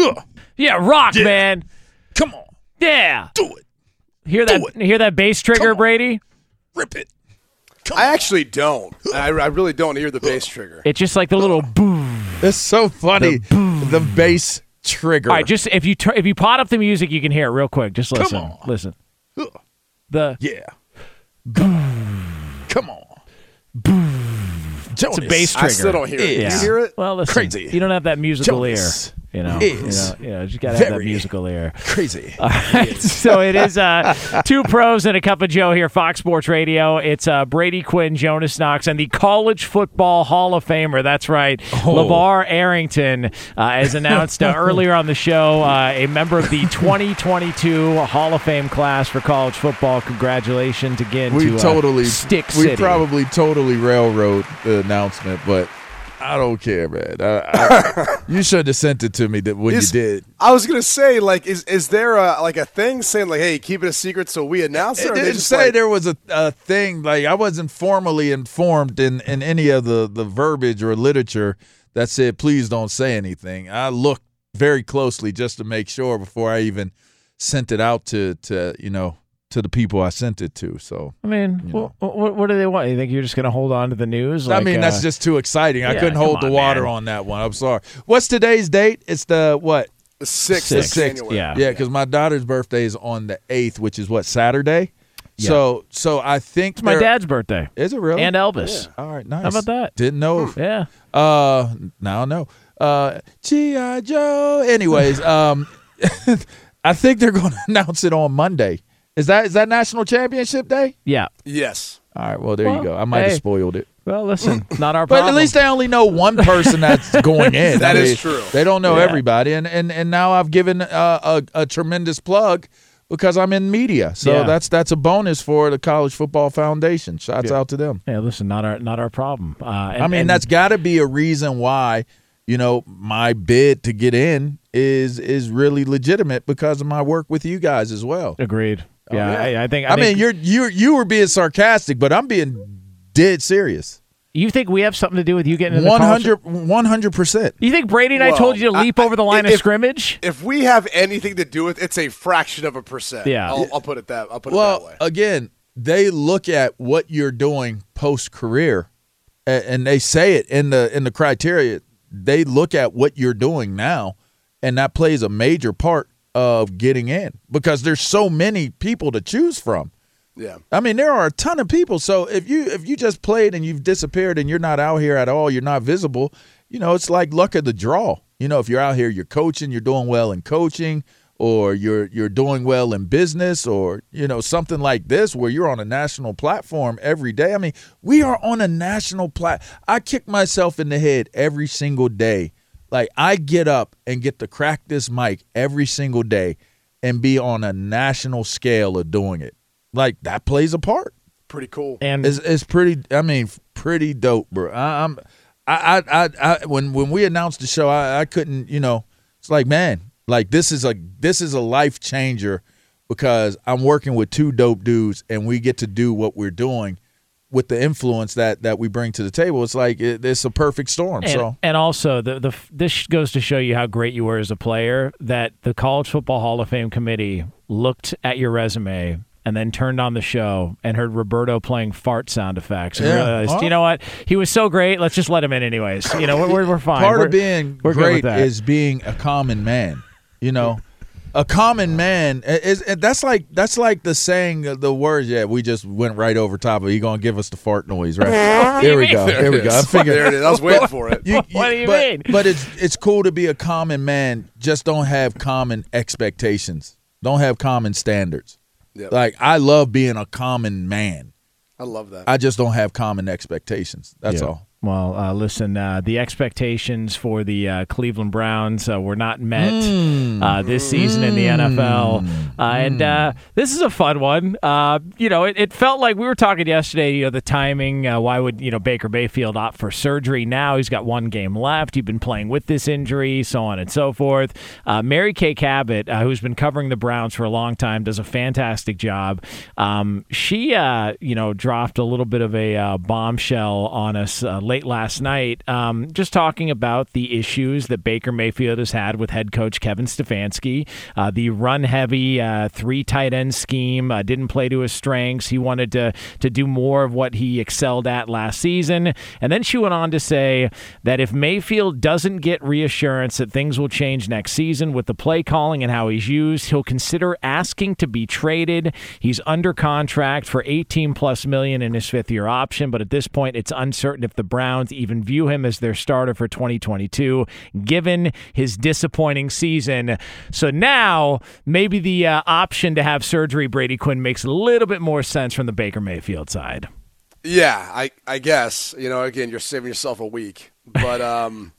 Ugh. Yeah, rock, Yeah. man. Come on, Yeah. do it. Hear that? Do Hear that bass trigger. Brady? Rip it. I actually don't. I, I really don't hear the bass trigger. It's just like the little boom. It's so funny. The, bass trigger. All right, just if you tur if you pot up the music, you can hear it real quick. Just listen. on. Listen. Ugh. The yeah. Come on. Jonas. it's a bass trigger. I trigger. still don't hear it. Yeah. You hear it? Well, listen. Crazy. You don't have that musical Jonas ear. You know. You know. You know. You just gotta have that musical ear. Crazy. All right, so it is uh, two pros and a cup of Joe here, Fox Sports Radio. It's uh, Brady Quinn, Jonas Knox, and the College Football Hall of Famer. That's right, Oh. LaVar Arrington, uh, as announced uh, earlier on the show, uh, a member of the 2022 Hall of Fame class for college football. Congratulations again we to uh, totally Stick we probably totally railroad the announcement, but I don't care, man. I, I, you should have sent it to me that when Is- you did. I was gonna say, like, is is there a like a thing saying like, hey, keep it a secret so we announce it? It or are they didn't say like, there was a, a thing like I wasn't formally informed in, in any of the, the verbiage or literature that said please don't say anything. I looked very closely just to make sure before I even sent it out to to you know to the people I sent it to. So I mean, know. wh- wh- what do they want? You think you're just going to hold on to the news? I mean that's uh, just too exciting. I couldn't come hold the water man. on that one. I'm sorry. What's today's date? It's the what? the sixth, Sixth. of Sixth, January? yeah. Yeah, because my daughter's birthday is on the eighth, which is what Saturday. So so I think It's my dad's birthday. Is it really? And Elvis. All right, nice. How about that? Didn't know. Yeah. Uh, now I know. Uh, G.I. Joe. Anyways, um, I think they're going to announce it on Monday. Is that is that National Championship Day? Yeah. Yes. All right. Well, there Well, you go. I might hey. have spoiled it. Well, listen, not our But at least they only know one person that's going in. That I is true. They don't know Yeah. everybody, and and and now I've given uh, a a tremendous plug because I'm in media. So Yeah. that's that's a bonus for the College Football Foundation. Shouts out to them. Yeah, listen, not our not our problem. Uh, and, I mean, and- that's got to be a reason why you know my bid to get in is is really legitimate because of my work with you guys as well. agreed. Oh, yeah, I, I think. I, I, mean, think- you're you you were being sarcastic, but I'm being dead serious. you think we have something to do with you getting into college? 100 percent. You think Brady and I told you to leap I- over the line of scrimmage? If we have anything to do with it's a fraction of a percent. Yeah. I'll, I'll put it that. I'll put it that Well, way. again, they look at what you're doing post career, and they say it in the in the criteria. They look at what you're doing now, and that plays a major part of getting in because there's so many people to choose from. yeah. I mean, there are a ton of people. So if you if you just played and you've disappeared and you're not out here at all, you're not visible. You know, it's like luck of the draw. You know, if you're out here, you're coaching, you're doing well in coaching, or you're you're doing well in business, or you know something like this where you're on a national platform every day. I mean, we are on a national plat. I kick myself in the head every single day. Like I get up and get to crack this mic every single day and be on a national scale of doing it. Like that plays a part. Pretty cool. And It's, it's pretty. I mean, pretty dope, bro. I, I'm. I, I, I, I, when when we announced the show, I, I couldn't. You know, it's like, man, like this is a this is a life changer because I'm working with two dope dudes, and we get to do what we're doing with the influence that that we bring to the table. It's like it, it's a perfect storm. and, so and also the the this goes to show you how great you were as a player that the College Football Hall of Fame committee looked at your resume and then turned on the show and heard Roberto playing fart sound effects and Yeah. realized, you know what, he was so great. Let's just let him in anyways. You know, we're we're, we're fine. part We're- of being we're great is being a common man. You know, a common man is that's like that's like the saying the words. Yeah, we just went right over top of. it. You gonna give us the fart noise, right? Here we go. Here we go. I figured. There it is. I was waiting for it. You- What do you but, mean? But it's it's cool to be a common man. Just don't have common expectations. Don't have common standards. Yep. Like I love being a common man. I love that. I just don't have common expectations. That's Yeah. all. Well, uh, listen, uh, the expectations for the uh, Cleveland Browns uh, were not met Hmm. uh, this season in the NFL. Uh, and uh, this is a fun one. Uh, you know, it, it felt like we were talking yesterday, you know, the timing. Uh, why would, you know, Baker Mayfield opt for surgery now? He's got one game left. He's been playing with this injury, so on and so forth. Uh, Mary Kay Cabot, uh, who's been covering the Browns for a long time, does a fantastic job. Um, she, uh, you know, dropped a little bit of a uh, bombshell on us uh, late last night, um, just talking about the issues that Baker Mayfield has had with head coach Kevin Stefanski. Uh, the run heavy uh, three tight end scheme uh, didn't play to his strengths. He wanted to to do more of what he excelled at last season, and then she went on to say that if Mayfield doesn't get reassurance that things will change next season with the play calling and how he's used, he'll consider asking to be traded. He's under contract for 18 plus million in his fifth year option, but at this point, it's uncertain if the Browns even view him as their starter for 2022, given his disappointing season. So now maybe the uh, option to have surgery, Brady Quinn, makes a little bit more sense from the Baker Mayfield side. Yeah, I I guess you know. Again, you're saving yourself a week, but um,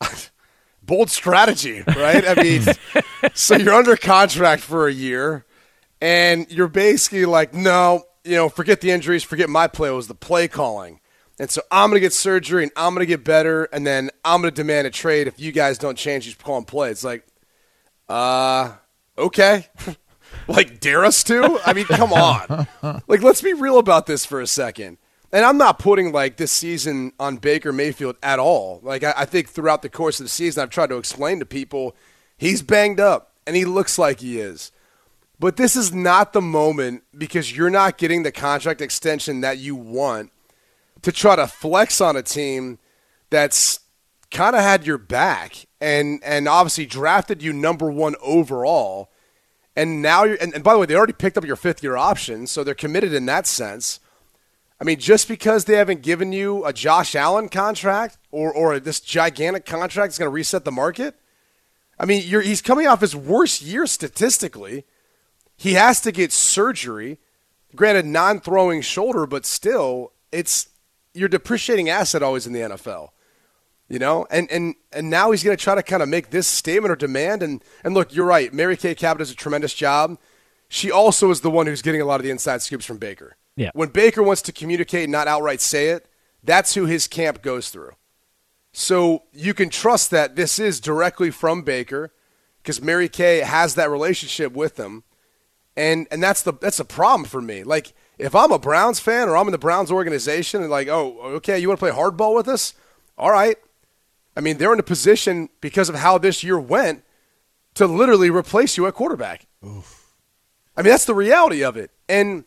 bold strategy, right? I mean, so you're under contract for a year, and you're basically like, no, you know, forget the injuries, forget my play. It was the play calling. And so I'm going to get surgery and I'm going to get better, and then I'm going to demand a trade if you guys don't change these calling play. It's like, uh, okay. like, dare us to? I mean, come on. like, let's be real about this for a second. And I'm not putting like this season on Baker Mayfield at all. Like, I, I think throughout the course of the season, I've tried to explain to people he's banged up and he looks like he is. But this is not the moment because you're not getting the contract extension that you want to try to flex on a team that's kind of had your back and and obviously drafted you number one overall. And now you're and, and by the way, they already picked up your fifth year option, so they're committed in that sense. I mean, just because they haven't given you a Josh Allen contract or or this gigantic contract is going to reset the market. I mean, he's coming off his worst year statistically. He has to get surgery. Granted, non-throwing shoulder, but still, it's your depreciating asset always in the NFL. You know, and and and now he's going to try to kind of make this statement or demand. And and look, you're right. Mary Kay Cabot does a tremendous job. She also is the one who's getting a lot of the inside scoops from Baker. Yeah. When Baker wants to communicate and not outright say it, that's who his camp goes through. So you can trust that this is directly from Baker because Mary Kay has that relationship with him. And and that's the that's a problem for me. Like if I'm a Browns fan or I'm in the Browns organization and like, oh, okay, you want to play hardball with us? All right. I mean, they're in a position because of how this year went to literally replace you at quarterback. Oof. I mean, that's the reality of it. And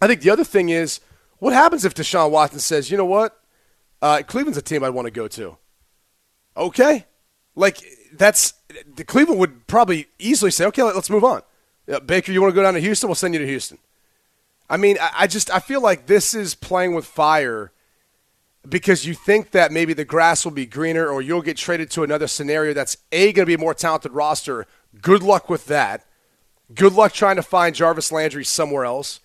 I think the other thing is, what happens if Deshaun Watson says, you know what, uh, Cleveland's a team I'd want to go to? Okay, like that's the Cleveland would probably easily say, okay, let's move on. Baker, you want to go down to Houston? We'll send you to Houston. I mean, I, I just I feel like this is playing with fire because you think that maybe the grass will be greener or you'll get traded to another scenario that's a going to be a more talented roster. Good luck with that. Good luck trying to find Jarvis Landry somewhere else.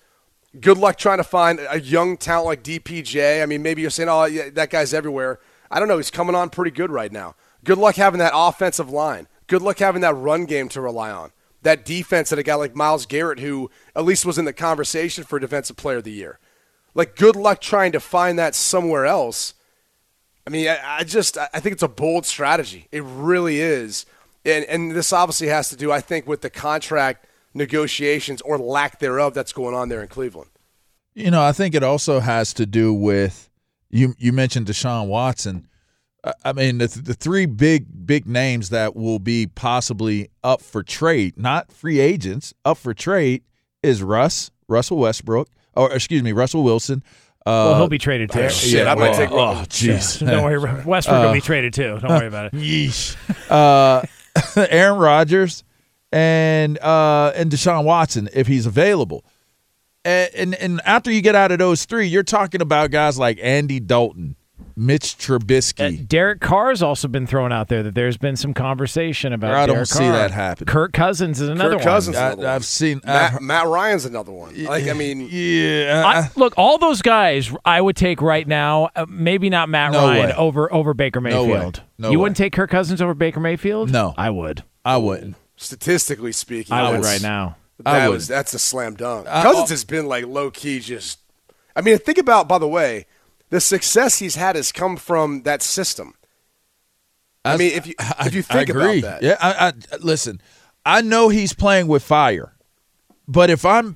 Good luck trying to find a young talent like DPJ. I mean, maybe you're saying, oh, yeah, that guy's everywhere. I don't know. He's coming on pretty good right now. Good luck having that offensive line. Good luck having that run game to rely on. That defense that a guy like Myles Garrett, who at least was in the conversation for Defensive Player of the Year. Like, good luck trying to find that somewhere else. I mean, I, I just I think it's a bold strategy. It really is, and and this obviously has to do, I think, with the contract negotiations or lack thereof that's going on there in Cleveland. You know, I think it also has to do with you. You mentioned Deshaun Watson. I mean, the, the three big big names that will be possibly up for trade, not free agents, up for trade is Russ, Russell Westbrook, or excuse me, Russell Wilson. Uh, well, he'll be traded too. Oh, shit, I might well, take. Oh, jeez. Yeah. Don't worry, Westbrook uh, will be traded too. Don't worry about it. Yeesh. Uh, Aaron Rodgers and uh, and Deshaun Watson if he's available. And, and and after you get out of those three, you're talking about guys like Andy Dalton, Mitch Trubisky. Uh, Derek Carr's also been thrown out there that there's been some conversation about. I don't Derek see Carr. that happen. Kirk Cousins is another one. Kirk Cousins one. I, have seen Matt, I've, Matt, Ryan's another one. Like I mean, yeah. I, look, all those guys I would take right now. Uh, maybe not Matt No Ryan way. over over Baker No way. Mayfield. No you way. wouldn't take Kirk Cousins over Baker Mayfield? No. I would. I wouldn't. statistically speaking, I would right now. I That would. was that's a slam dunk. I- Cousins has been like low key. Just, I mean, think about by the way, the success he's had has come from that system. I mean, if you if you think I agree. about that, yeah. I, I listen. I know he's playing with fire, but if I'm,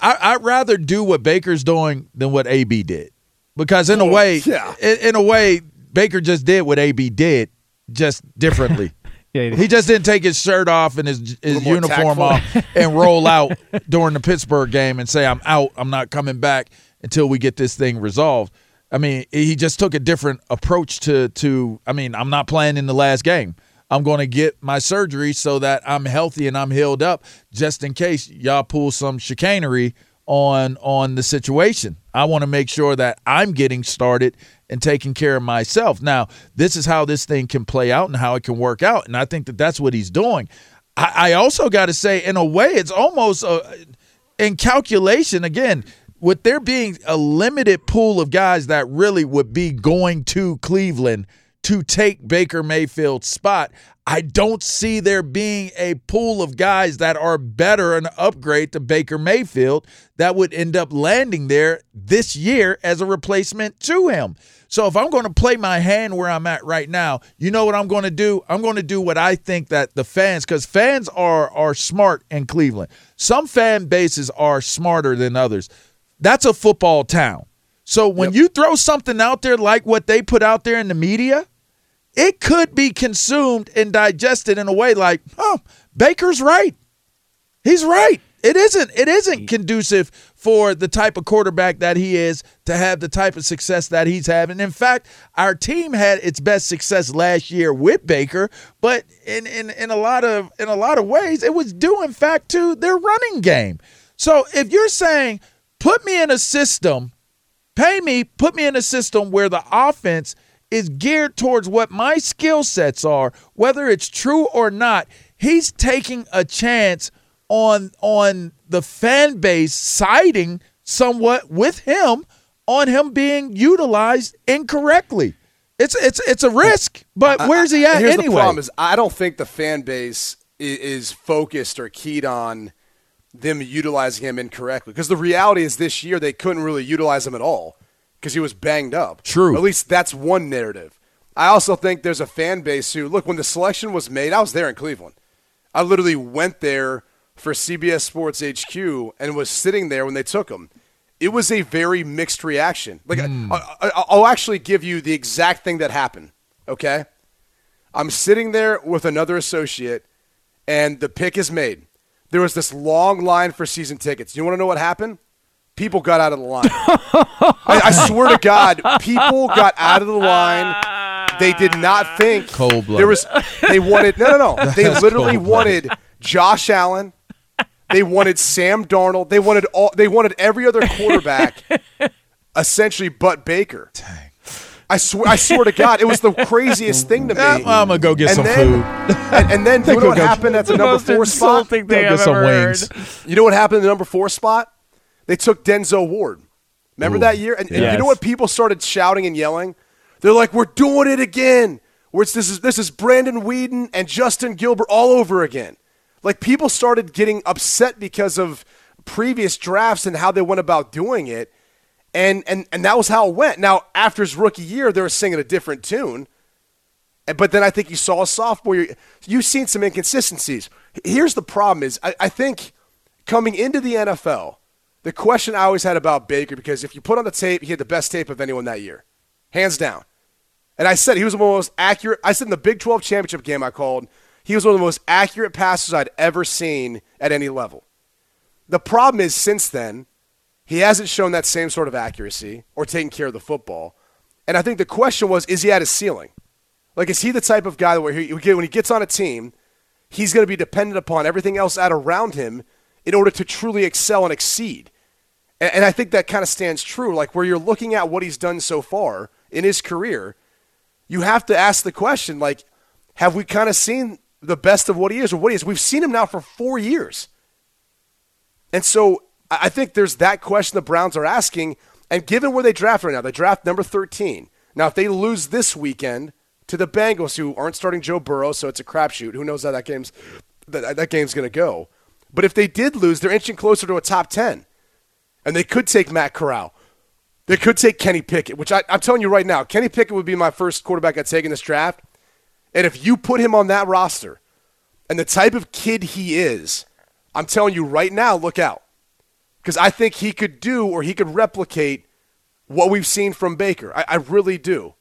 I, I'd rather do what Baker's doing than what AB did. because in a oh, way, yeah. in, in a way, Baker just did what AB did, just differently. He just didn't take his shirt off and his his uniform tactful. off and roll out during the Pittsburgh game and say, "I'm out. I'm not coming back until we get this thing resolved." I mean, he just took a different approach to to. I mean, I'm not playing in the last game. I'm going to get my surgery so that I'm healthy and I'm healed up, just in case y'all pull some chicanery on on the situation. I want to make sure that I'm getting started and taking care of myself. Now, this is how this thing can play out and how it can work out, and I think that that's what he's doing. I, I also got to say, in a way, it's almost a, in calculation again. With there being a limited pool of guys that really would be going to Cleveland to take Baker Mayfield's spot, I don't see there being a pool of guys that are better an upgrade to Baker Mayfield that would end up landing there this year as a replacement to him. So if I'm going to play my hand where I'm at right now, you know what I'm going to do? I'm going to do what I think that the fans cuz fans are are smart in Cleveland. Some fan bases are smarter than others. That's a football town. So when you throw something out there like what they put out there in the media, it could be consumed and digested in a way like, oh, Baker's right. He's right. It isn't. It isn't conducive for the type of quarterback that he is to have the type of success that he's having. In fact, our team had its best success last year with Baker, but in in, in a lot of in a lot of ways, it was due in fact to their running game. So if you're saying put me in a system pay me, put me in a system where the offense is geared towards what my skill sets are, whether it's true or not. He's taking a chance on on the fan base siding somewhat with him on him being utilized incorrectly. It's it's it's a risk, but where's he at Here's anyway? the problem: is I don't think the fan base i- is focused or keyed on them utilizing him incorrectly. Because the reality is, this year they couldn't really utilize him at all because he was banged up. True. At least that's one narrative. I also think there's a fan base who look when the selection was made. I was there in Cleveland. I literally went there for CBS Sports HQ and was sitting there when they took him. It was a very mixed reaction. Like hmm. I, I, I'll actually give you the exact thing that happened. Okay. I'm sitting there with another associate, and the pick is made. There was this long line for season tickets. You want to know what happened? People got out of the line. I, I swear to God, people got out of the line. They did not think Cold-blooded. there was. They wanted no, no, no. They literally wanted Josh Allen. They wanted Sam Darnold. They wanted all. They wanted every other quarterback, essentially, but Baker. I swear, I swear to God, it was the craziest thing to me. Yeah, well, I'm gonna go get And some then- food. And, and then, you know what happened at the, the number four spot? insulting Go get I've some wings. heard. You know what happened in the number four spot? They took Denzel Ward. Remember that year? And, and you know what people started shouting and yelling? They're like, "We're doing it again." Where it's this is this is Brandon Weeden and Justin Gilbert all over again. Like people started getting upset because of previous drafts and how they went about doing it, and and and that was how it went. Now after his rookie year, they were singing a different tune. But then I think you saw a sophomore year. You've seen some inconsistencies. Here's the problem: is I, I think coming into the NFL, the question I always had about Baker because if you put on the tape, he had the best tape of anyone that year, hands down. And I said he was one of the most accurate. I said in the Big 12 championship game I called, he was one of the most accurate passes I'd ever seen at any level. The problem is since then, he hasn't shown that same sort of accuracy or taking care of the football. And I think the question was, is he at his ceiling? Like, is he the type of guy that where he, when he gets on a team, he's going to be dependent upon everything else out around him in order to truly excel and exceed? And, and I think that kind of stands true. Like, where you're looking at what he's done so far in his career, you have to ask the question, like, have we kind of seen the best of what he is or what he is? We've seen him now for four years. And so I think there's that question the Browns are asking. And given where they draft right now, they draft number 13. Now, if they lose this weekend to the Bengals, who aren't starting Joe Burrow, so it's a crapshoot. Who knows how that game's that, that game's going to go? But if they did lose, they're inching closer to a top 10. And they could take Matt Corral. They could take Kenny Pickett, which I, I'm telling you right now, Kenny Pickett would be my first quarterback I'd take in this draft. And if you put him on that roster and the type of kid he is, I'm telling you right now, look out. Because I think he could do or he could replicate what we've seen from Baker. I, I really do.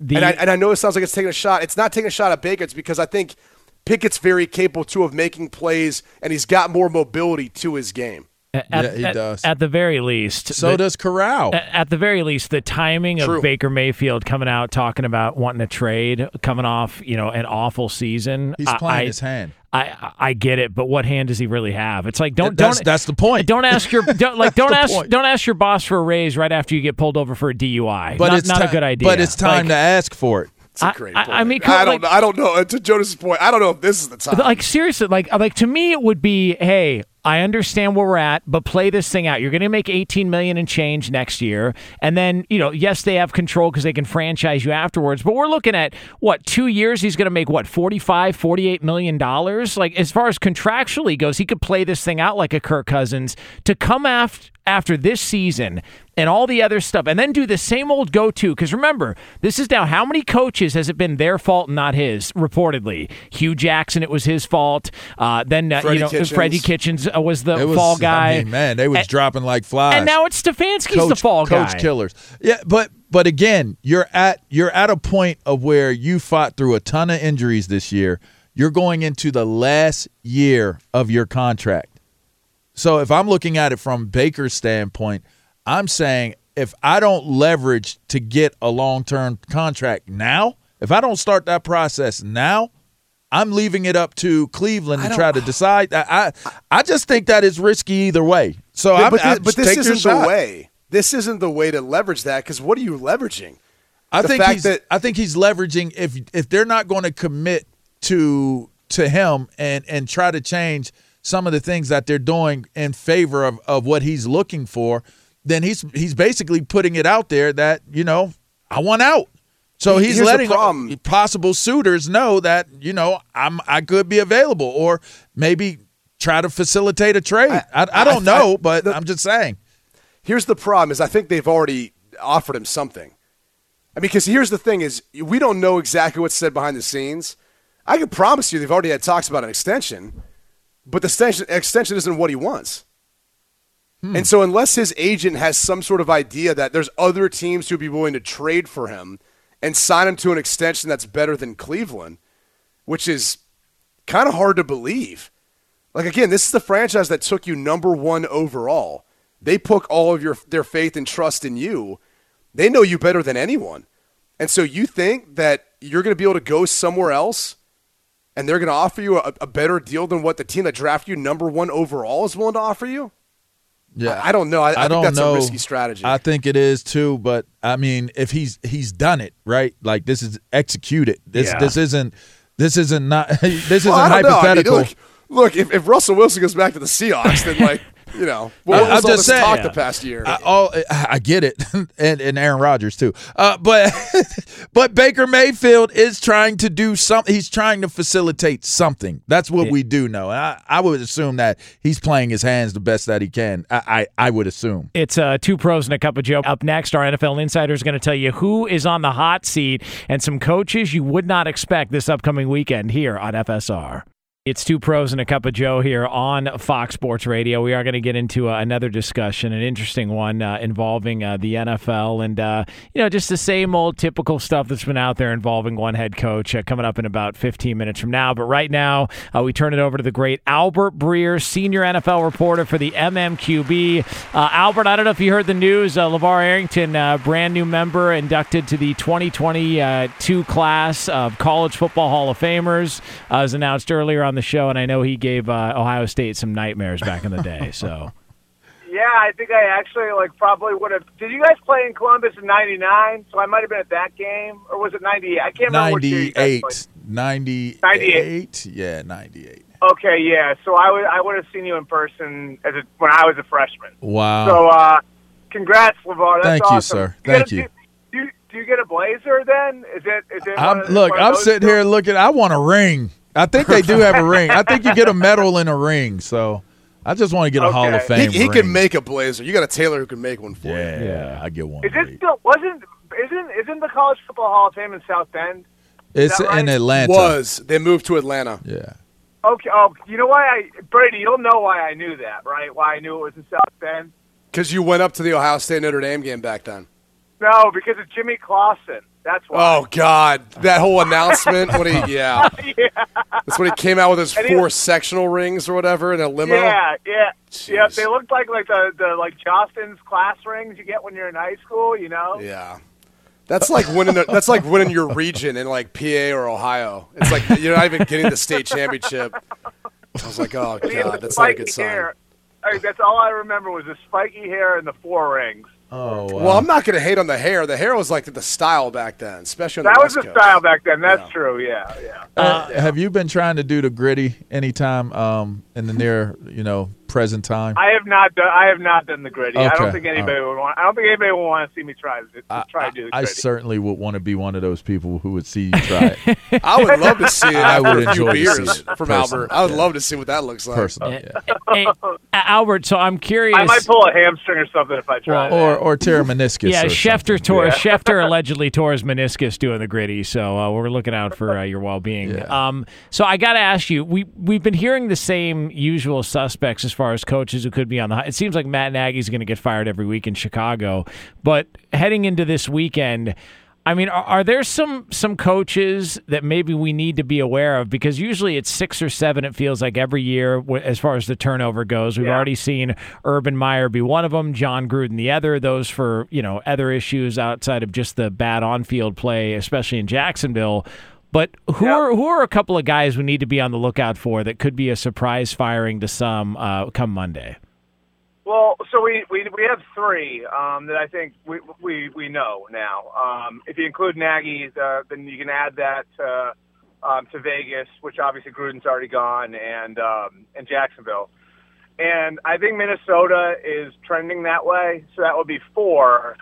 The, and, I, and I know it sounds like it's taking a shot. It's not taking a shot at Baker. It's because I think Pickett's very capable too of making plays, and he's got more mobility to his game. At, Yeah, he at- does. At the very least, So the- does Corral. At at the very least, the timing True. of Baker Mayfield coming out talking about wanting to trade, coming off you know an awful season. He's I- playing I, his hand. I I get it, but what hand does he really have? It's like don't That's don't that's the point. don't ask your don't, like don't ask point. don't ask your boss for a raise right after you get pulled over for a DUI. But not, it's not ti- a good idea. But it's time Like- to ask for it. It's a I- great I- point. I mean, I don't. like- I don't know. To Jonas's point, I don't know if this is the time. like seriously like like to me it would be hey i understand where we're at but play this thing out. You're going to make 18 million and change next year and then you know yes they have control because they can franchise you afterwards but we're looking at what two years he's going to make what 45 48 million dollars? Like as far as contractually goes he could play this thing out like a kirk cousins to come after after this season and all the other stuff and then do the same old go to because remember this is now how many coaches has it been their fault and not his reportedly hue jackson it was his fault uh, then uh, Freddie you know Kitchens. freddie kitchens uh, was the was, fall guy I mean, man, they was And- dropping like flies. and now it's stefanski's coach, the fall coach guy Coach killers. Yeah, but but again, you're at you're at a point of where you fought through a ton of injuries this year. You're going into the last year of your contract. So if I'm looking at it from Baker's standpoint, I'm saying if I don't leverage to get a long-term contract now, if I don't start that process now, I'm leaving it up to Cleveland to try to decide. I, I I just think that is risky either way. So Yeah, I'm, but, thi- I'm- but this isn't the shot. way. This isn't the way to leverage that because what are you leveraging? I The think he's, that- I think he's leveraging if if they're not going to commit to to him and and try to change some of the things that they're doing in favor of, of what he's looking for, then he's he's basically putting it out there that you know I want out. So he's Here's letting possible suitors know that you know I'm I could be available, or maybe try to facilitate a trade. I, I, I- don't I- know, but the- I'm just saying. Here's the problem: is I think they've already offered him something. I mean, because here's the thing: is we don't know exactly what's said behind the scenes. I can promise you they've already had talks about an extension, but the extension, extension isn't what he wants. Hmm. And so, unless his agent has some sort of idea that there's other teams who'd be willing to trade for him and sign him to an extension that's better than Cleveland, which is kind of hard to believe. Like again, this is the franchise that took you number one overall. They put all of your their faith and trust in you. They know you better than anyone, and so you think that you're going to be able to go somewhere else, and they're going to offer you a, a better deal than what the team that drafted you number one overall is willing to offer you. Yeah, I, I don't know. I, I, think don't that's know. a risky strategy. I think it is too, but I mean, if he's he's done it right, like this is executed. This Yeah. this isn't this isn't not this isn't Well, I don't. I mean, hypothetical. look, look if, if Russell Wilson goes back to the Seahawks, then like you know, what I- was I'm all just this saying. talk Yeah. the past year? I, all, I get it, and and Aaron Rodgers too. Uh, but but Baker Mayfield is trying to do something. He's trying to facilitate something. That's what Yeah. we do know. And I, I would assume that he's playing his hands the best that he can. I I, I would assume. It's uh, two pros and a cup of Joe. Up next, our NFL insider is going to tell you who is on the hot seat and some coaches you would not expect this upcoming weekend here on FSR. It's two pros and a cup of Joe here on Fox Sports Radio. We are going to get into uh, another discussion, an interesting one uh, involving uh, the NFL and, uh, you know, just the same old typical stuff that's been out there involving one head coach uh, coming up in about 15 minutes from now. But right now, uh, we turn it over to the great Albert Breer, senior NFL reporter for the MMQB. Albert, I don't know if you heard the news. LaVar Arrington, brand new member, inducted to the 2022 class of College Football Hall of Famers, uh, was announced earlier on the show, and I know he gave uh, Ohio State some nightmares back in the day. So. Yeah, I think I actually like probably would have. Did you guys play in Columbus in '99? So I might have been at that game, or was it '98? I can't remember. which year you guys 98, 98, yeah, 98. Okay, yeah. So I would I would have seen you in person as a, when I was a freshman. Wow. So uh, congrats, LaVar. That's Thank you, sir. get Thank a- you. Do, do, you- do you get a blazer then? Is it is it? I'm, of- look, I'm sitting two? here looking. I want a ring. I think they do have a ring. I think you get a medal and a ring. So I just want to get a Hall of Fame. he he ring. can make a blazer. You got a tailor who can make one for you. Yeah, Yeah. I get one. Is it still wasn't isn't isn't the College Football Hall of Fame in South Bend? It's right? in Atlanta. It was they moved to Atlanta? Yeah. Okay. Oh, you know why I Brady? You'll know why I knew that, right? Why I knew it was in South Bend. Because you went up to the Ohio State Notre Dame game back then. No, because of Jimmy Clausen. That's why. Oh God, that whole announcement when he yeah. yeah. That's when he came out with his And four sectional rings or whatever in a limo. Yeah, yeah, yeah. They looked like like the the like Jostens class rings you get when you're in high school. You know. Yeah. That's like winning. A, that's like winning your region in like PA or Ohio. It's like you're not even getting the state championship. I was like, oh And he had god, that's not a good sign. Hair. I that's all I remember was the spiky hair and the four rings. Oh, wow. Well, I'm not going to hate on the hair. The hair was like the style back then, especially on That the was West the Coast. style back then. That's Yeah. true. Yeah, yeah. Uh, have you been trying to do the griddy anytime um, in the near, you know, present time? I have not done. I have not done the griddy. I don't think anybody would want. I don't think anybody would want to see me try to I, try to do the griddy. I certainly would want to be one of those people who would see you try it I would love to see it I would enjoy to see beers it, from personally, Albert. I would yeah. love to see what that looks like. personally. Yeah. Hey, Albert, so I'm curious. I might pull a hamstring or something if I try. Well. Or or tear a meniscus. yeah, or Schefter tore Yeah. Schefter allegedly tore his meniscus doing the griddy, so uh, we're looking out for uh, your well-being. Yeah. Um, so I got to ask you, we we've been hearing the same usual suspects as far as coaches who could be on the. It seems like Matt Nagy's going to get fired every week in Chicago, but heading into this weekend. I mean, are, are there some some coaches that maybe we need to be aware of? Because usually it's six or seven. It feels like every year, as far as the turnover goes. We've Yeah. already seen Urban Meyer be one of them, Jon Gruden the other. Those for you know other issues outside of just the bad on field play, especially in Jacksonville. But who Yeah. are who are a couple of guys we need to be on the lookout for that could be a surprise firing to some uh, come Monday? Well, so we, we we have three um, that I think we we, we know now. Um, if you include Nagy, uh, then you can add that uh, um, to Vegas, which obviously Gruden's already gone, and um, and Jacksonville. And I think Minnesota is trending that way, so that would be four.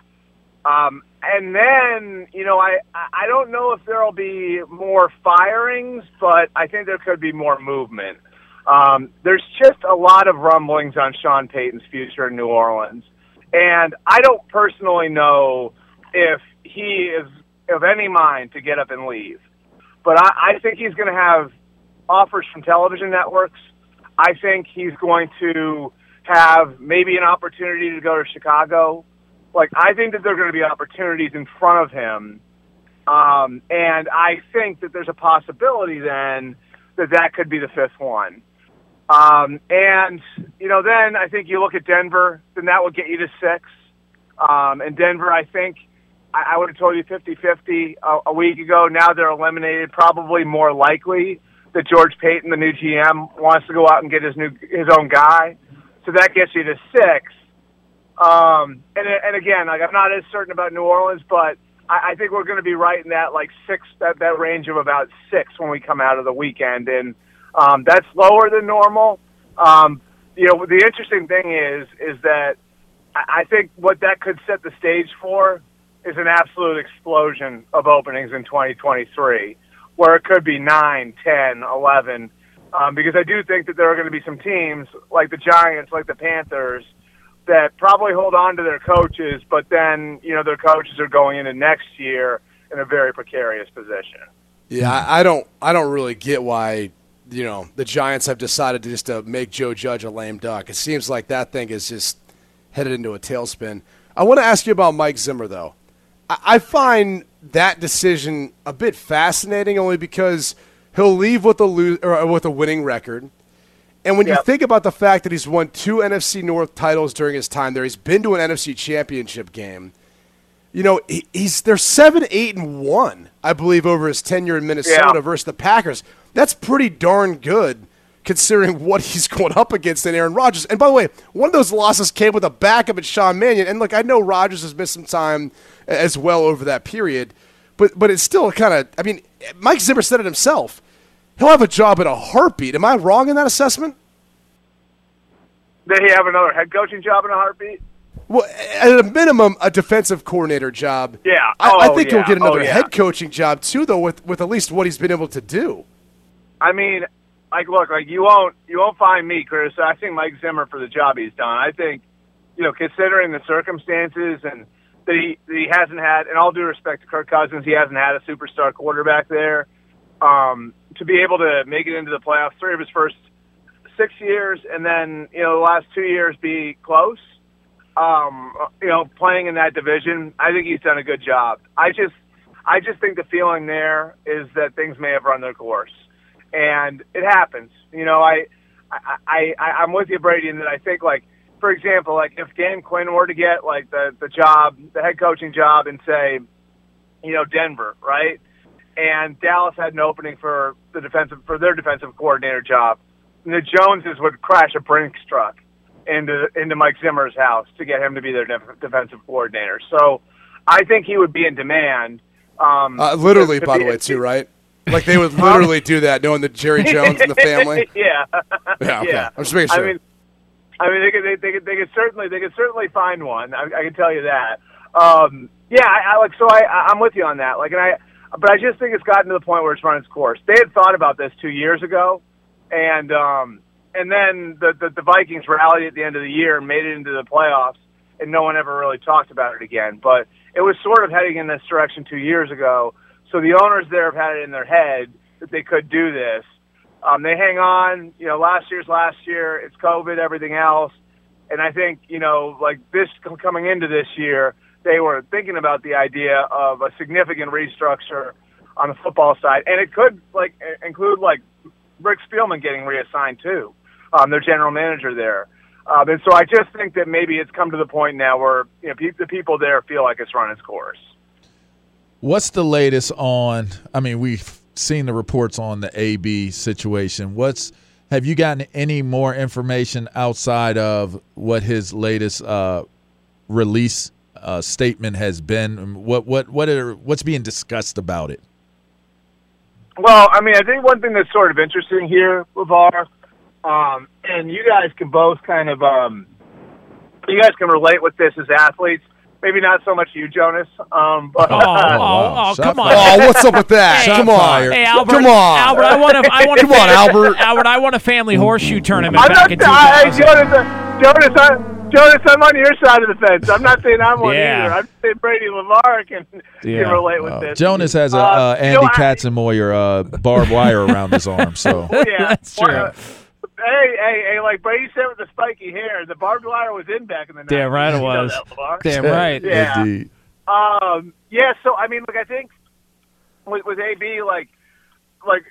Um, and then, you know, I I don't know if there'll be more firings, but I think there could be more movement. Um, there's just a lot of rumblings on Sean Payton's future in New Orleans, and I don't personally know if he is of any mind to get up and leave. But I, I think he's going to have offers from television networks. I think he's going to have maybe an opportunity to go to Chicago. Like I think that there are going to be opportunities in front of him, um, and I think that there's a possibility then that that could be the fifth one. Um, and you know, then I think you look at Denver, then that would get you to six. Um, and Denver, I think I, I would have told you 50-50 a, a week ago. Now they're eliminated. Probably more likely that George Paton, the new GM, wants to go out and get his new his own guy. So that gets you to six. Um, and and again, like I'm not as certain about New Orleans, but I, I think we're going to be right in that like six that that range of about six when we come out of the weekend, and um, that's lower than normal. Um, you know, the interesting thing is is that I think what that could set the stage for is an absolute explosion of openings in 2023, where it could be nine, ten, eleven, um, because I do think that there are going to be some teams like the Giants, like the Panthers, that probably hold on to their coaches, but then you know their coaches are going into next year in a very precarious position. Yeah, I, don't. I don't really get why you know the Giants have decided to just to make Joe Judge a lame duck. It seems like that thing is just headed into a tailspin. I want to ask you about Mike Zimmer though. I, find that decision a bit fascinating, only because he'll leave with a lo- with a winning record. And when you think about the fact that he's won two NFC North titles during his time there, he's been to an NFC Championship game. You know, he, he's they're seven, eight, and one, I believe, over his tenure in Minnesota Yeah. versus the Packers. That's pretty darn good, considering what he's going up against in Aaron Rodgers. And by the way, one of those losses came with a backup at Sean Mannion. And look, I know Rodgers has missed some time as well over that period, but but it's still kind of. I mean, Mike Zimmer said it himself. He'll have a job in a heartbeat. Am I wrong in that assessment? Did he have another head coaching job in a heartbeat? Well, at a minimum, a defensive coordinator job. Yeah. I, I Oh, think yeah. he'll get another Oh, yeah. head coaching job too, though, with with at least what he's been able to do. I mean, like, look, like you won't you won't find me criticizing Mike Zimmer for the job he's done. I think, you know, considering the circumstances and that he that he hasn't had, and all due respect to Kirk Cousins, he hasn't had a superstar quarterback there. Um, to be able to make it into the playoffs, three of his first six years, and then you know the last two years be close. um, you know, playing in that division, I think he's done a good job. I just, I just think the feeling there is that things may have run their course, and it happens. You know, I, I, I, I'm with you, Brady, in that I think like, for example, like if Dan Quinn were to get like the the job, the head coaching job, and say, you know, Denver, right? And Dallas had an opening for the defensive for their defensive coordinator job. And the Joneses would crash a Brinks truck into into Mike Zimmer's house to get him to be their def- defensive coordinator. So I think he would be in demand. Um, Uh, literally, by the way, too, right? Like they would literally do that, knowing that Jerry Jones and the family. yeah, Yeah, okay. yeah. I'm just making sure. I mean, I mean, they could, they, they could, they could certainly, they could certainly find one. I, I can tell you that. Um, yeah, I, I like. So I, I- I'm with you on that. Like, and I, but I just think it's gotten to the point where it's run its course. They had thought about this two years ago, and um, and then the, the the Vikings rallied at the end of the year and made it into the playoffs, and no one ever really talked about it again. But it was sort of heading in this direction two years ago. So the owners there have had it in their head that they could do this. Um, they hang on. You know, last year's last year. It's COVID, everything else, and I think you know, like this coming into this year, they were thinking about the idea of a significant restructure on the football side, and it could like include like Rick Spielman getting reassigned too, um, their general manager there. Um, and so I just think that maybe it's come to the point now where you know pe- the people there feel like it's run its course. What's the latest on? I mean, we've seen the reports on the AB situation. What's have you gotten any more information outside of what his latest uh, release uh, statement has been? What what what are what's being discussed about it? Well, I mean, I think one thing that's sort of interesting here, LaVar, um, and you guys can both kind of, um, you guys can relate with this as athletes. Maybe not so much you, Jonas. Um, but Oh, oh, oh, come on. oh, what's up with that? Shot Come on. Hey Albert, Come on. Albert, I want to. I want to, Come on, Albert. Albert, I want a family horseshoe tournament I'm back not. in I, Jonas, uh, Jonas, I, Jonas, I'm on your side of the fence. I'm not saying I'm one Yeah. either. I'm saying Brady Lamar can, Yeah. can relate with Uh, this. Jonas has a Uh, uh, you Andy know, I- Katzenmoyer uh, barbed wire around his arm. So Yeah, That's true. Well, Hey, hey, hey! Like Brady said with the spiky hair, the barbed wire was in back in the 90s. Damn right it You know was. that, Damn right. Yeah. indeed. Um, yeah, so I mean, like I think with, with AB, like, like,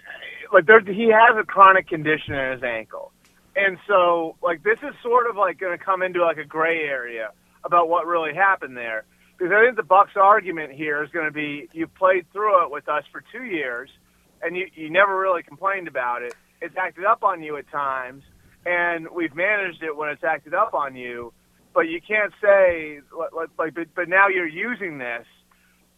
like there, he has a chronic condition in his ankle, and so like this is sort of like going to come into like a gray area about what really happened there, because I think the Bucs' argument here is going to be you played through it with us for two years, and you you never really complained about it. It's acted up on you at times, and we've managed it when it's acted up on you. But you can't say like, like- but, but now you're using this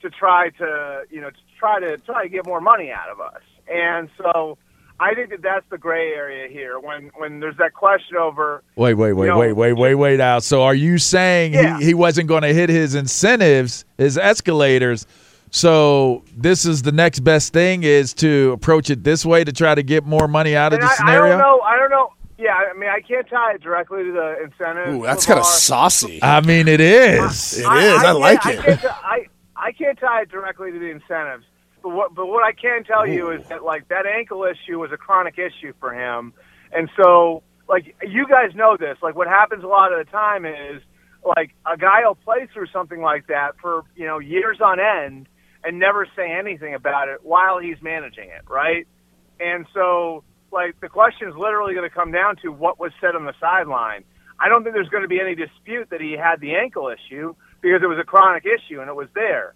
to try to you know to try to try to get more money out of us. And so i think that that's the gray area here when when there's that question over Wait, wait, wait, You know, wait, wait, wait, wait. Out. So, are you saying Yeah. he, he wasn't going to hit his incentives, his escalators? So, this is the next best thing is to approach it this way to try to get more money out of and the I, I don't know i don't know yeah i mean i can't tie it directly to the incentives Ooh, that's kind of saucy. I mean, it is. It is. I can't- like I it. Can't, ti- I, I can't tie it directly to the incentives. But what, but what I can tell you is that like that ankle issue was a chronic issue for him, and so like you guys know this. Like what happens a lot of the time is like a guy will play through something like that for you know years on end and never say anything about it while he's managing it, right? And so like the question is literally going to come down to what was said on the sideline. I don't think there's going to be any dispute that he had the ankle issue because it was a chronic issue and it was there.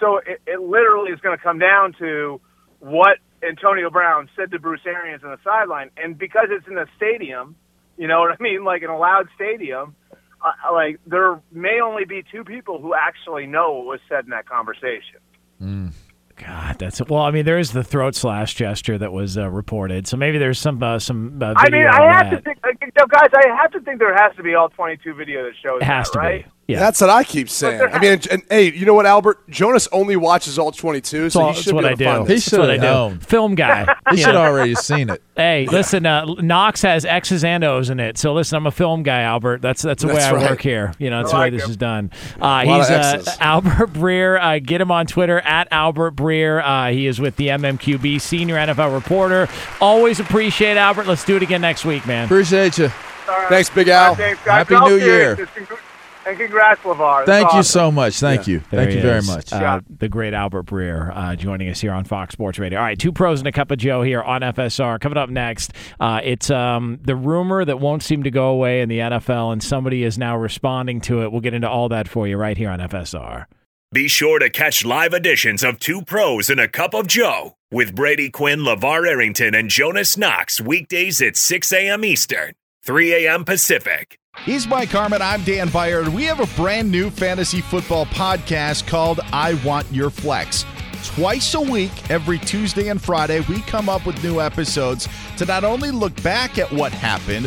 So it, it literally is going to come down to what Antonio Brown said to Bruce Arians on the sideline, and because it's in a stadium, you know what I mean, like an allowed stadium, uh, like there may only be two people who actually know what was said in that conversation. God, that's well. I mean, there is the throat slash gesture that was uh, reported, so maybe there's some uh, some. Uh, I mean, I have that. to think, like, guys, I have to think there has to be all 22 video that shows It has that, to right? be. Yeah, That's what I keep saying. I mean, and, and, hey, you know what, Albert? Jonas only watches all 22, so all- he that's should what I to do. find He this. That's what I should do. have known. Film guy. He should know. have already seen it. Hey, listen, uh, Knox has X's and O's in it. So listen, I'm a film guy, Albert. That's that's the way That's I right. work here. You know, that's I the way like this is done. Uh, lot he's of uh, Albert Breer. Uh, get him on Twitter at Albert Breer. Uh, he is with the MMQB senior NFL reporter. Always appreciate Albert. Let's do it again next week, man. Appreciate you. All right. Thanks, Big Al. right, thanks. Happy New see Year. You. Just congr- And congrats, LaVar. Thank That's you so much. Thank you. There Thank he you very much. Uh, Yeah. the great Albert Breer uh, joining us here on Fox Sports Radio. All right, two pros and a cup of Joe here on FSR. Coming up next, uh, it's um, the rumor that won't seem to go away in the NFL, and somebody is now responding to it. We'll get into all that for you right here on FSR. Be sure to catch live editions of Two Pros and a Cup of Joe with Brady Quinn, LaVar Arrington, and Jonas Knox weekdays at 6 a.m. Eastern, 3 a.m. Pacific. He's Mike Harmon. I'm Dan Beyer. We have a brand new fantasy football podcast called I Want Your Flex. Twice a week, every Tuesday and Friday, we come up with new episodes to not only look back at what happened,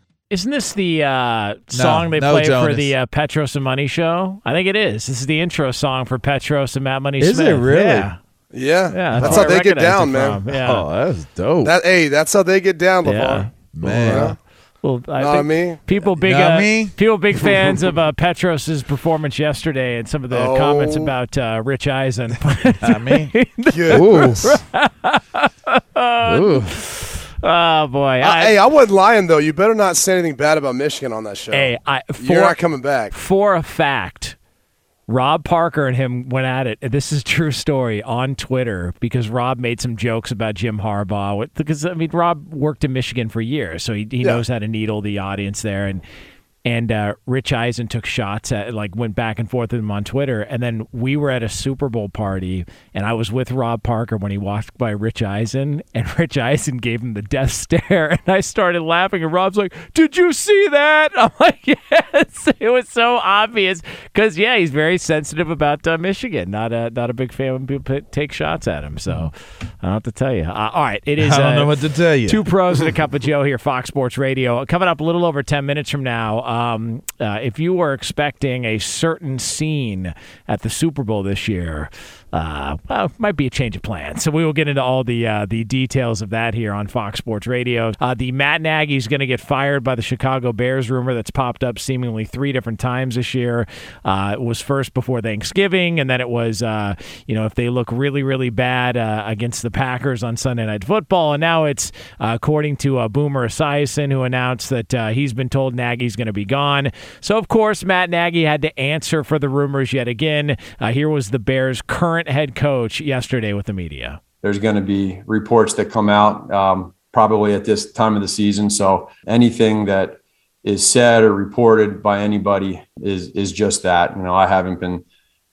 Isn't this the uh, song they no, play for the uh, Petros and Money show? I think it is. This is the intro song for Petros and Matt Money Is Smith. it really? Yeah, Yeah, yeah. that's, where how I they get down, man. from. Yeah. Oh, that's dope. That hey, that's how they get down, LaVar. yeah. Man. Yeah. Well, I Know what I think mean? people big Know what uh, mean? people big fans of uh, Petros's performance yesterday and some of the Oh. comments about uh, Rich Eisen. I mean, Good. ooh. ooh. Oh boy! Uh, I, hey, I wasn't lying though. You better not say anything bad about Michigan on that show. hey, I, You're for, not coming back. for a fact, Rob Parker and him went at it. This is a true story on Twitter because Rob made some jokes about Jim Harbaugh. Because I mean, Rob worked in Michigan for years, so he, he Yeah. knows how to needle the audience there. And and uh, Rich Eisen took shots at like went back and forth with him on Twitter. And then we were at a Super Bowl party, and I was with Rob Parker when he walked by Rich Eisen, and Rich Eisen gave him the death stare, and I started laughing, and Rob's like, "Did you see that?" I'm like, "Yes." It was so obvious because yeah, he's very sensitive about uh, Michigan. Not a not a big fan when people take shots at him. So I don't have to tell you. Uh, all right, it is. I don't uh, know what to tell you. Two pros and a cup of Joe here, Fox Sports Radio. Coming up a little over 10 minutes from now, um, uh, if you were expecting a certain scene at the Super Bowl this year, uh, well, might be a change of plan. So we will get into all the uh, the details of that here on Fox Sports Radio. Uh, the Matt Nagy is going to get fired by the Chicago Bears rumor that's popped up seemingly three different times this year. Uh, it was first before Thanksgiving, and then it was, uh, you know, if they look really, really bad uh, against the Packers on Sunday Night Football. And now it's, according to Boomer Esiason, who announced that he's been told Nagy's going to be gone. So, of course, Matt Nagy had to answer for the rumors yet again. Here was the Bears' current head coach yesterday with the media. there's going to be reports that come out um, probably at this time of the season. So anything that is said or reported by anybody is is just that. You know, I haven't been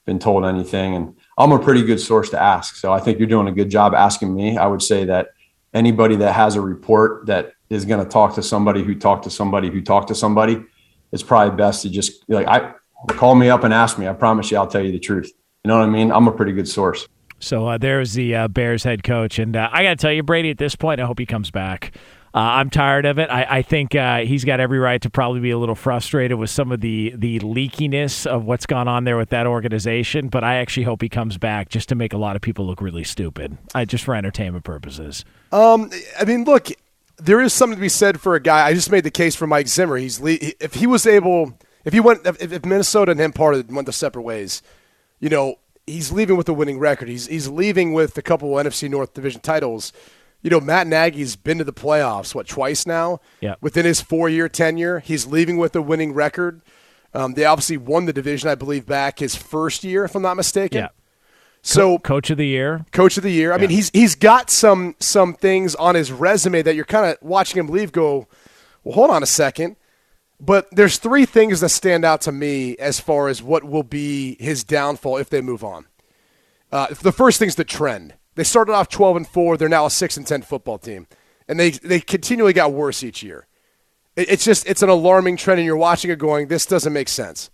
been told anything, and I'm a pretty good source to ask. So I think you're doing a good job asking me. I would say that anybody that has a report that is going to talk to somebody who talked to somebody who talked to somebody, it's probably best to just like I call me up and ask me. I promise you, I'll tell you the truth. You know what I mean? I'm a pretty good source. So uh, there's the uh, Bears head coach, and uh, I got to tell you, Brady. At this point, I hope he comes back. Uh, I'm tired of it. I, I think uh, he's got every right to probably be a little frustrated with some of the the leakiness of what's gone on there with that organization. But I actually hope he comes back just to make a lot of people look really stupid. I just for entertainment purposes. Um, I mean, look, there is something to be said for a guy. I just made the case for Mike Zimmer. He's le- if he was able, if he went, if, if Minnesota and him parted, went their separate ways, you know, he's leaving with a winning record. He's he's leaving with a couple NFC North division titles. You know, Matt Nagy's been to the playoffs what twice now. Yeah. Within his four-year tenure, he's leaving with a winning record. Um, they obviously won the division, I believe, back his first year, if I'm not mistaken. Yeah. So Coach of the year. coach of the year. I mean, he's he's got some some things on his resume that you're kind of watching him leave. Go, well, hold on a second. But there's three things that stand out to me as far as what will be his downfall if they move on. Uh, the first thing's the trend. They started off 12 and four. They're now a six and 10 football team, and they they continually got worse each year. It, it's just it's an alarming trend, and you're watching it going, this doesn't make sense.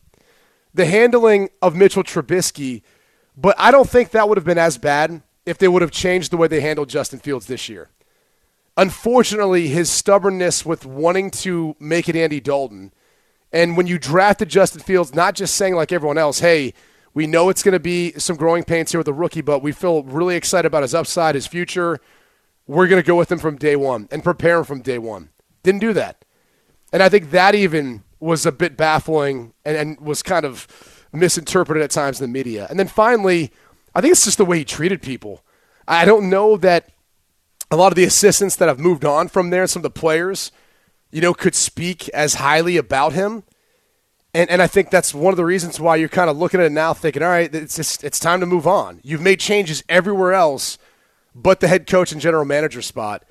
The handling of Mitchell Trubisky, but I don't think that would have been as bad if they would have changed the way they handled Justin Fields this year. Unfortunately, his stubbornness with wanting to make it Andy Dalton, and when you drafted Justin Fields, not just saying like everyone else, hey, We know it's going to be some growing pains here with the rookie, but we feel really excited about his upside, his future. We're going to go with him from day one and prepare him from day one. Didn't do that. And I think that even was a bit baffling and, and was kind of misinterpreted at times in the media. And then finally, I think it's just the way he treated people. I don't know that a lot of the assistants that have moved on from there, some of the players, you know, could speak as highly about him. And, and I think that's one of the reasons why you're kind of looking at it now thinking, all right, it's, just, it's time to move on. You've made changes everywhere else but the head coach and general manager spot.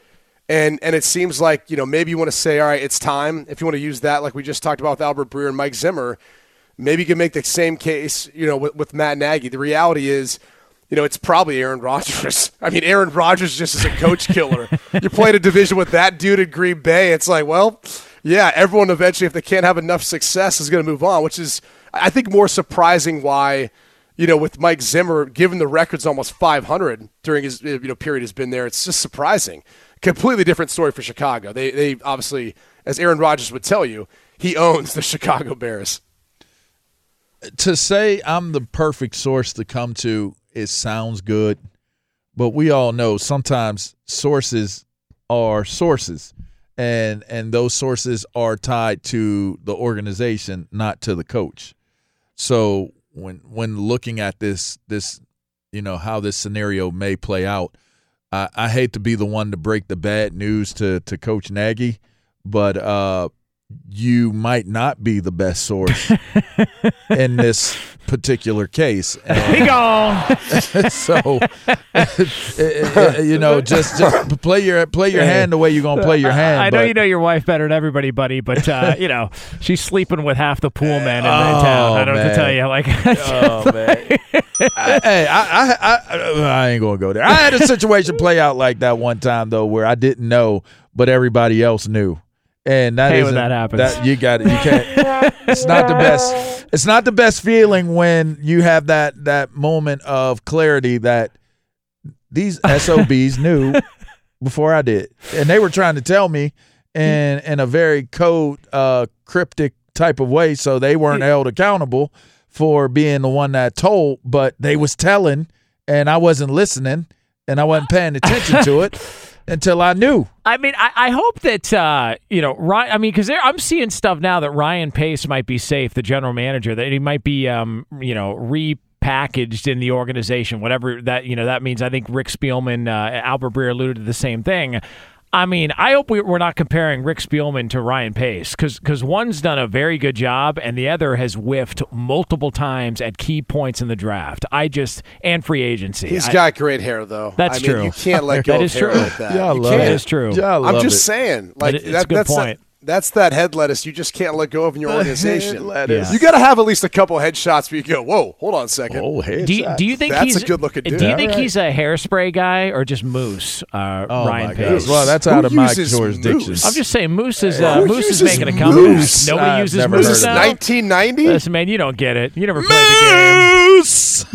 And, and it seems like, you know, maybe you want to say, all right, it's time. If you want to use that, like we just talked about with Albert Breer and Mike Zimmer, maybe you can make the same case, you know, with, with Matt Nagy. The reality is, you know, it's probably Aaron Rodgers. I mean, Aaron Rodgers just is a coach killer. you played a division with that dude in Green Bay. It's like, well, yeah, everyone eventually, if they can't have enough success, is going to move on, which is, I think, more surprising why – you know, with Mike Zimmer, given the record's almost 500 during his you know period has been there, it's just surprising. Completely different story for Chicago. They they obviously, as Aaron Rodgers would tell you, he owns the Chicago Bears. To say I'm the perfect source to come to, it sounds good, but we all know sometimes sources are sources, and and those sources are tied to the organization, not to the coach. So when when looking at this this you know how this scenario may play out. I, I hate to be the one to break the bad news to to Coach Nagy, but uh, you might not be the best source in this particular case. Be gone. so, you know, just just play your play your hand the way you're gonna play your hand. I know you know your wife better than everybody, buddy, but uh, you know she's sleeping with half the pool men in, Oh, town. I don't know what to tell you. Like, Oh man! I, hey, I, I, I, I ain't gonna go there. I had a situation play out like that one time though, where I didn't know, but everybody else knew, and that isn't- that happens. you got it. You can't. It's not the best. It's not the best feeling when you have that that moment of clarity that these SOBs knew before I did, and they were trying to tell me in in a very code uh, cryptic type of way, so they weren't held accountable for being the one that told, but they was telling, and I wasn't listening, and I wasn't paying attention to it until I knew. I mean, I, I hope that uh, you know, Ryan. I mean, because I'm seeing stuff now that Ryan Pace might be safe, the general manager, that he might be, um, you know, repackaged in the organization, whatever that you know that means. I think Rick Spielman, uh, Albert Breer alluded to the same thing. I mean, I hope we, we're not comparing Rick Spielman to Ryan Pace because one's done a very good job and the other has whiffed multiple times at key points in the draft. I just and free agency. He's I- got great hair, though. That's I mean, true. You can't let go That of is hair true. like that. Yeah, I You love can't. That it. is true. Yeah, I I'm just it. saying, like it's a good that's point. That, that's that head lettuce you just can't let go of in your organization. lettuce. You got to have at least a couple headshots where you go, whoa, hold on a second. Oh, headshots. Do you, do you think That's he's a good-looking dude. Do you think All right. he's a hairspray guy or just Mousse? Uh, Oh Ryan my Pace. Well, that's Who out of my uses jurisdiction. I'm just saying, Mousse is uh, Mousse is making a comeback. Mousse? Nobody I've uses Mousse this heard now. of 1990? Listen, man, you don't get it. You never played the game. Mousse.